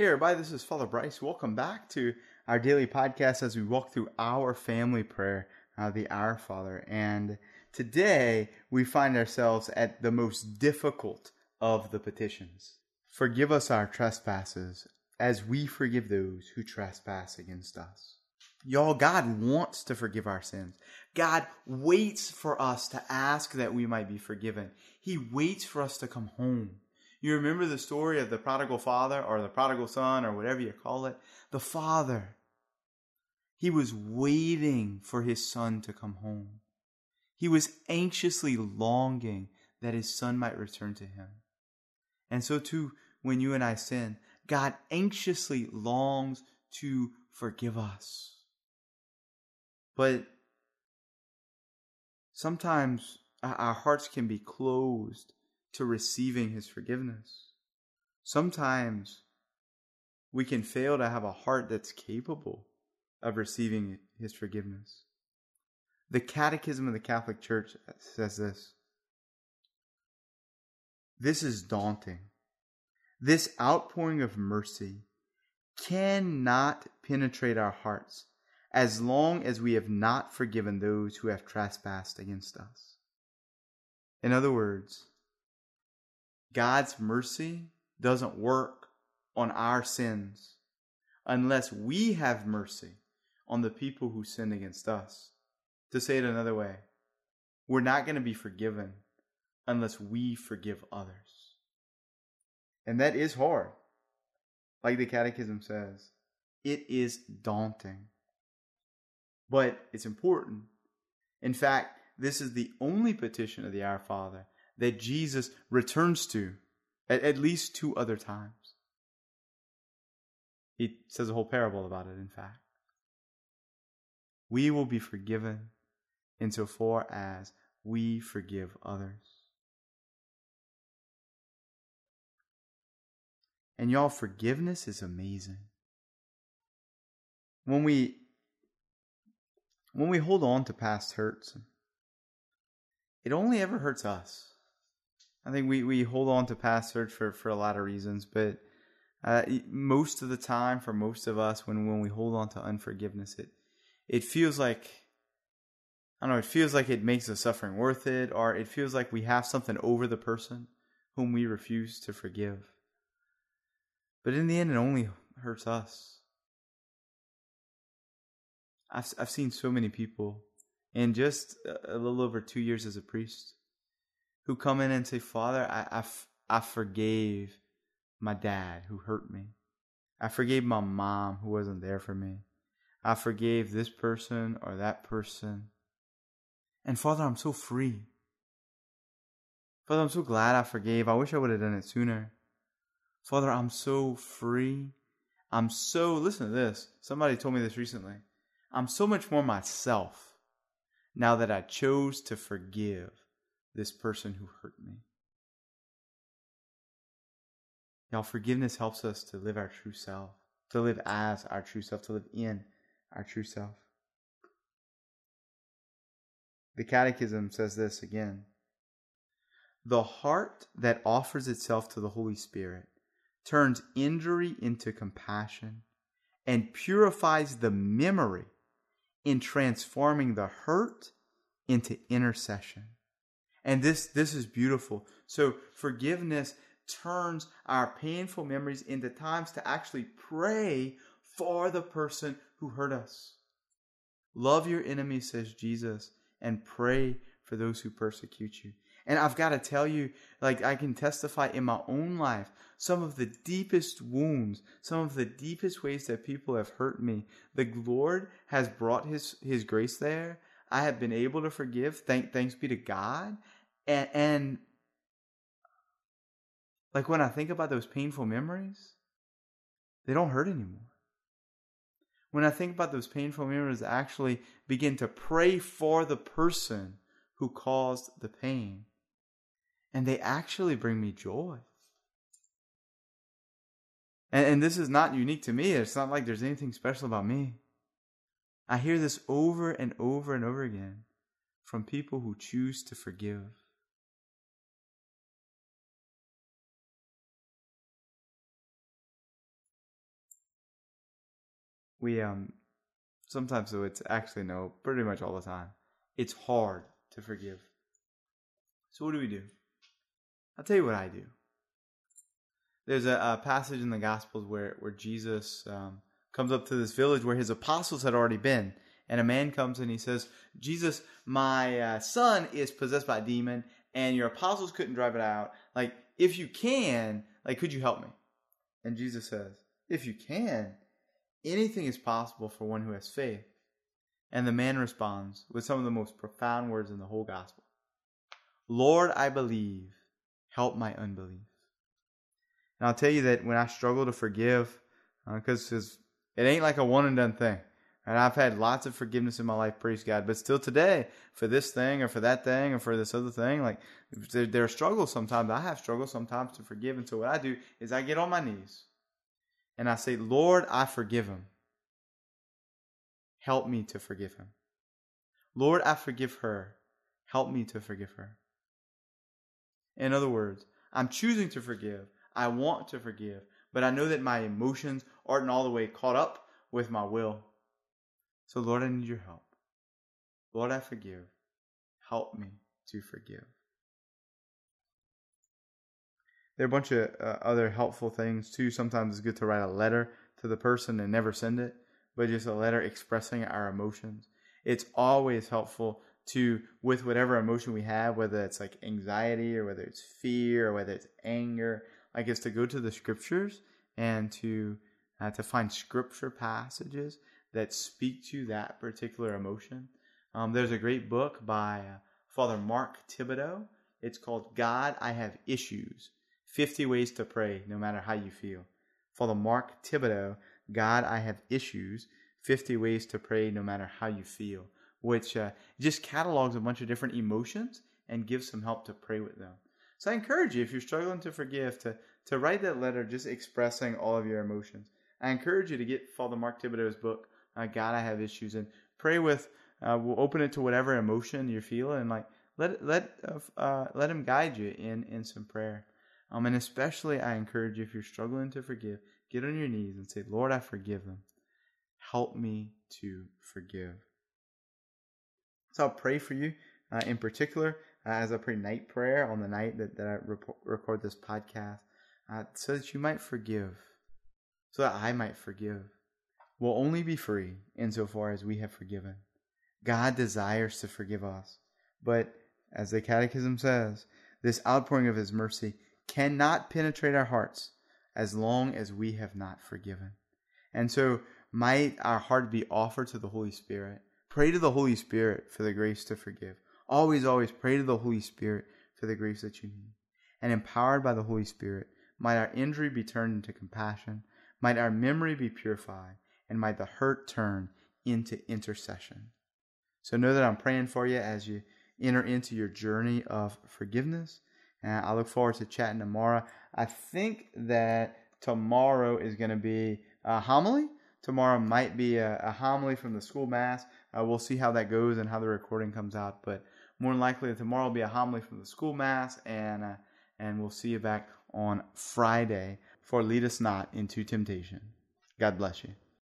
Hey, everybody, this is Father Bryce. Welcome back to our daily podcast as we walk through our family prayer, uh, the Our Father. And today we find ourselves at the most difficult of the petitions. Forgive us our trespasses as we forgive those who trespass against us. Y'all, God wants to forgive our sins. God waits for us to ask that we might be forgiven. He waits for us to come home. You remember the story of the prodigal father or the prodigal son or whatever you call it? The father. He was waiting for his son to come home. He was anxiously longing that his son might return to him. And so, too, when you and I sin, God anxiously longs to forgive us. But sometimes uh, our hearts can be closed to receiving his forgiveness. Sometimes we can fail to have a heart that's capable of receiving his forgiveness. The Catechism of the Catholic Church says this This is daunting. This outpouring of mercy cannot penetrate our hearts as long as we have not forgiven those who have trespassed against us. In other words, God's mercy doesn't work on our sins unless we have mercy on the people who sin against us. To say it another way, we're not going to be forgiven unless we forgive others. And that is hard. Like the Catechism says, it is daunting. But it's important. In fact, this is the only petition of the Our Father that Jesus returns to at, at least two other times. He says a whole parable about it, in fact. We will be forgiven insofar as we forgive others. And y'all, forgiveness is amazing. When we when we hold on to past hurts, it only ever hurts us. I think we, we hold on to hurts for, for a lot of reasons, but uh, most of the time, for most of us, when, when we hold on to unforgiveness, it it feels like I don't know, it feels like it makes the suffering worth it, or it feels like we have something over the person whom we refuse to forgive. But in the end, it only hurts us. I've I've seen so many people in just a little over two years as a priest who come in and say, Father, I, I, I forgave my dad who hurt me. I forgave my mom who wasn't there for me. I forgave this person or that person. And Father, I'm so free. Father, I'm so glad I forgave. I wish I would have done it sooner. Father, I'm so free. I'm so, listen to this. Somebody told me this recently. I'm so much more myself now that I chose to forgive this person who hurt me. Y'all, forgiveness helps us to live our true self, to live as our true self, to live in our true self. The Catechism says this again The heart that offers itself to the Holy Spirit turns injury into compassion and purifies the memory in transforming the hurt into intercession. And this this is beautiful. So forgiveness turns our painful memories into times to actually pray for the person who hurt us. Love your enemies, says Jesus, and pray for those who persecute you. And I've got to tell you, like I can testify in my own life, some of the deepest wounds, some of the deepest ways that people have hurt me, the Lord has brought His His grace there. I have been able to forgive. Thank thanks be to God. And, and like when I think about those painful memories, they don't hurt anymore. When I think about those painful memories, I actually begin to pray for the person who caused the pain. And they actually bring me joy. And, and this is not unique to me. It's not like there's anything special about me. I hear this over and over and over again from people who choose to forgive. we um sometimes so it's actually no, pretty much all the time. It's hard to forgive. So what do we do? I'll tell you what I do. There's a, a passage in the Gospels where where Jesus um, comes up to this village where his apostles had already been, and a man comes and he says, "Jesus, my uh, son is possessed by a demon, and your apostles couldn't drive it out. Like, if you can, like, could you help me?" And Jesus says, "If you can, anything is possible for one who has faith." And the man responds with some of the most profound words in the whole gospel Lord, I believe, help my unbelief. And I'll tell you that when I struggle to forgive, because uh, it ain't like a one and done thing. And I've had lots of forgiveness in my life, praise God. But still today, for this thing or for that thing or for this other thing, like there, there are struggles sometimes. I have struggles sometimes to forgive. And so what I do is I get on my knees and I say, Lord, I forgive him. Help me to forgive him. Lord, I forgive her. Help me to forgive her. In other words, I'm choosing to forgive. I want to forgive, but I know that my emotions aren't all the way caught up with my will. So, Lord, I need your help. Lord, I forgive. Help me to forgive. There are a bunch of uh, other helpful things too. Sometimes it's good to write a letter to the person and never send it, but just a letter expressing our emotions. It's always helpful to with whatever emotion we have, whether it's like anxiety or whether it's fear or whether it's anger, like it's to go to the scriptures and to uh, to find scripture passages that speak to that particular emotion. Um, there's a great book by uh, Father Mark Thibodeaux. It's called God, I Have Issues 50 Ways to Pray No Matter How You Feel. Father Mark Thibodeaux, God, I Have Issues 50 Ways to Pray No Matter How You Feel which uh, just catalogs a bunch of different emotions and gives some help to pray with them. So I encourage you, if you're struggling to forgive, to, to write that letter just expressing all of your emotions. I encourage you to get Father Mark Thibodeaux's book, uh, God, I Have Issues, and pray with, uh, we'll open it to whatever emotion you're feeling, and like, let, let, uh, uh, let him guide you in, in some prayer. Um, and especially, I encourage you, if you're struggling to forgive, get on your knees and say, Lord, I forgive them. Help me to forgive. So I'll pray for you uh, in particular uh, as I pray night prayer on the night that, that I record this podcast uh, so that you might forgive, so that I might forgive. We'll only be free insofar as we have forgiven. God desires to forgive us. But as the Catechism says, this outpouring of His mercy cannot penetrate our hearts as long as we have not forgiven. And so might our heart be offered to the Holy Spirit Pray to the Holy Spirit for the grace to forgive. Always, always pray to the Holy Spirit for the grace that you need. And empowered by the Holy Spirit, might our injury be turned into compassion, might our memory be purified, and might the hurt turn into intercession. So know that I'm praying for you as you enter into your journey of forgiveness. And I look forward to chatting tomorrow. I think that tomorrow is going to be a homily. Tomorrow might be a, a homily from the school mass. Uh, we'll see how that goes and how the recording comes out. But more than likely, tomorrow will be a homily from the school mass, and uh, and we'll see you back on Friday for Lead Us Not into Temptation. God bless you.